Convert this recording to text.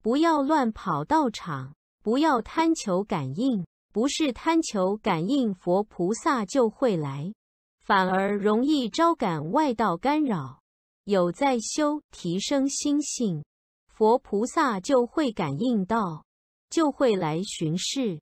不要乱跑道场不要贪求感应不是贪求感应佛菩萨就会来反而容易招感外道干扰。有在修提升心性佛菩萨就会感应到就会来巡视。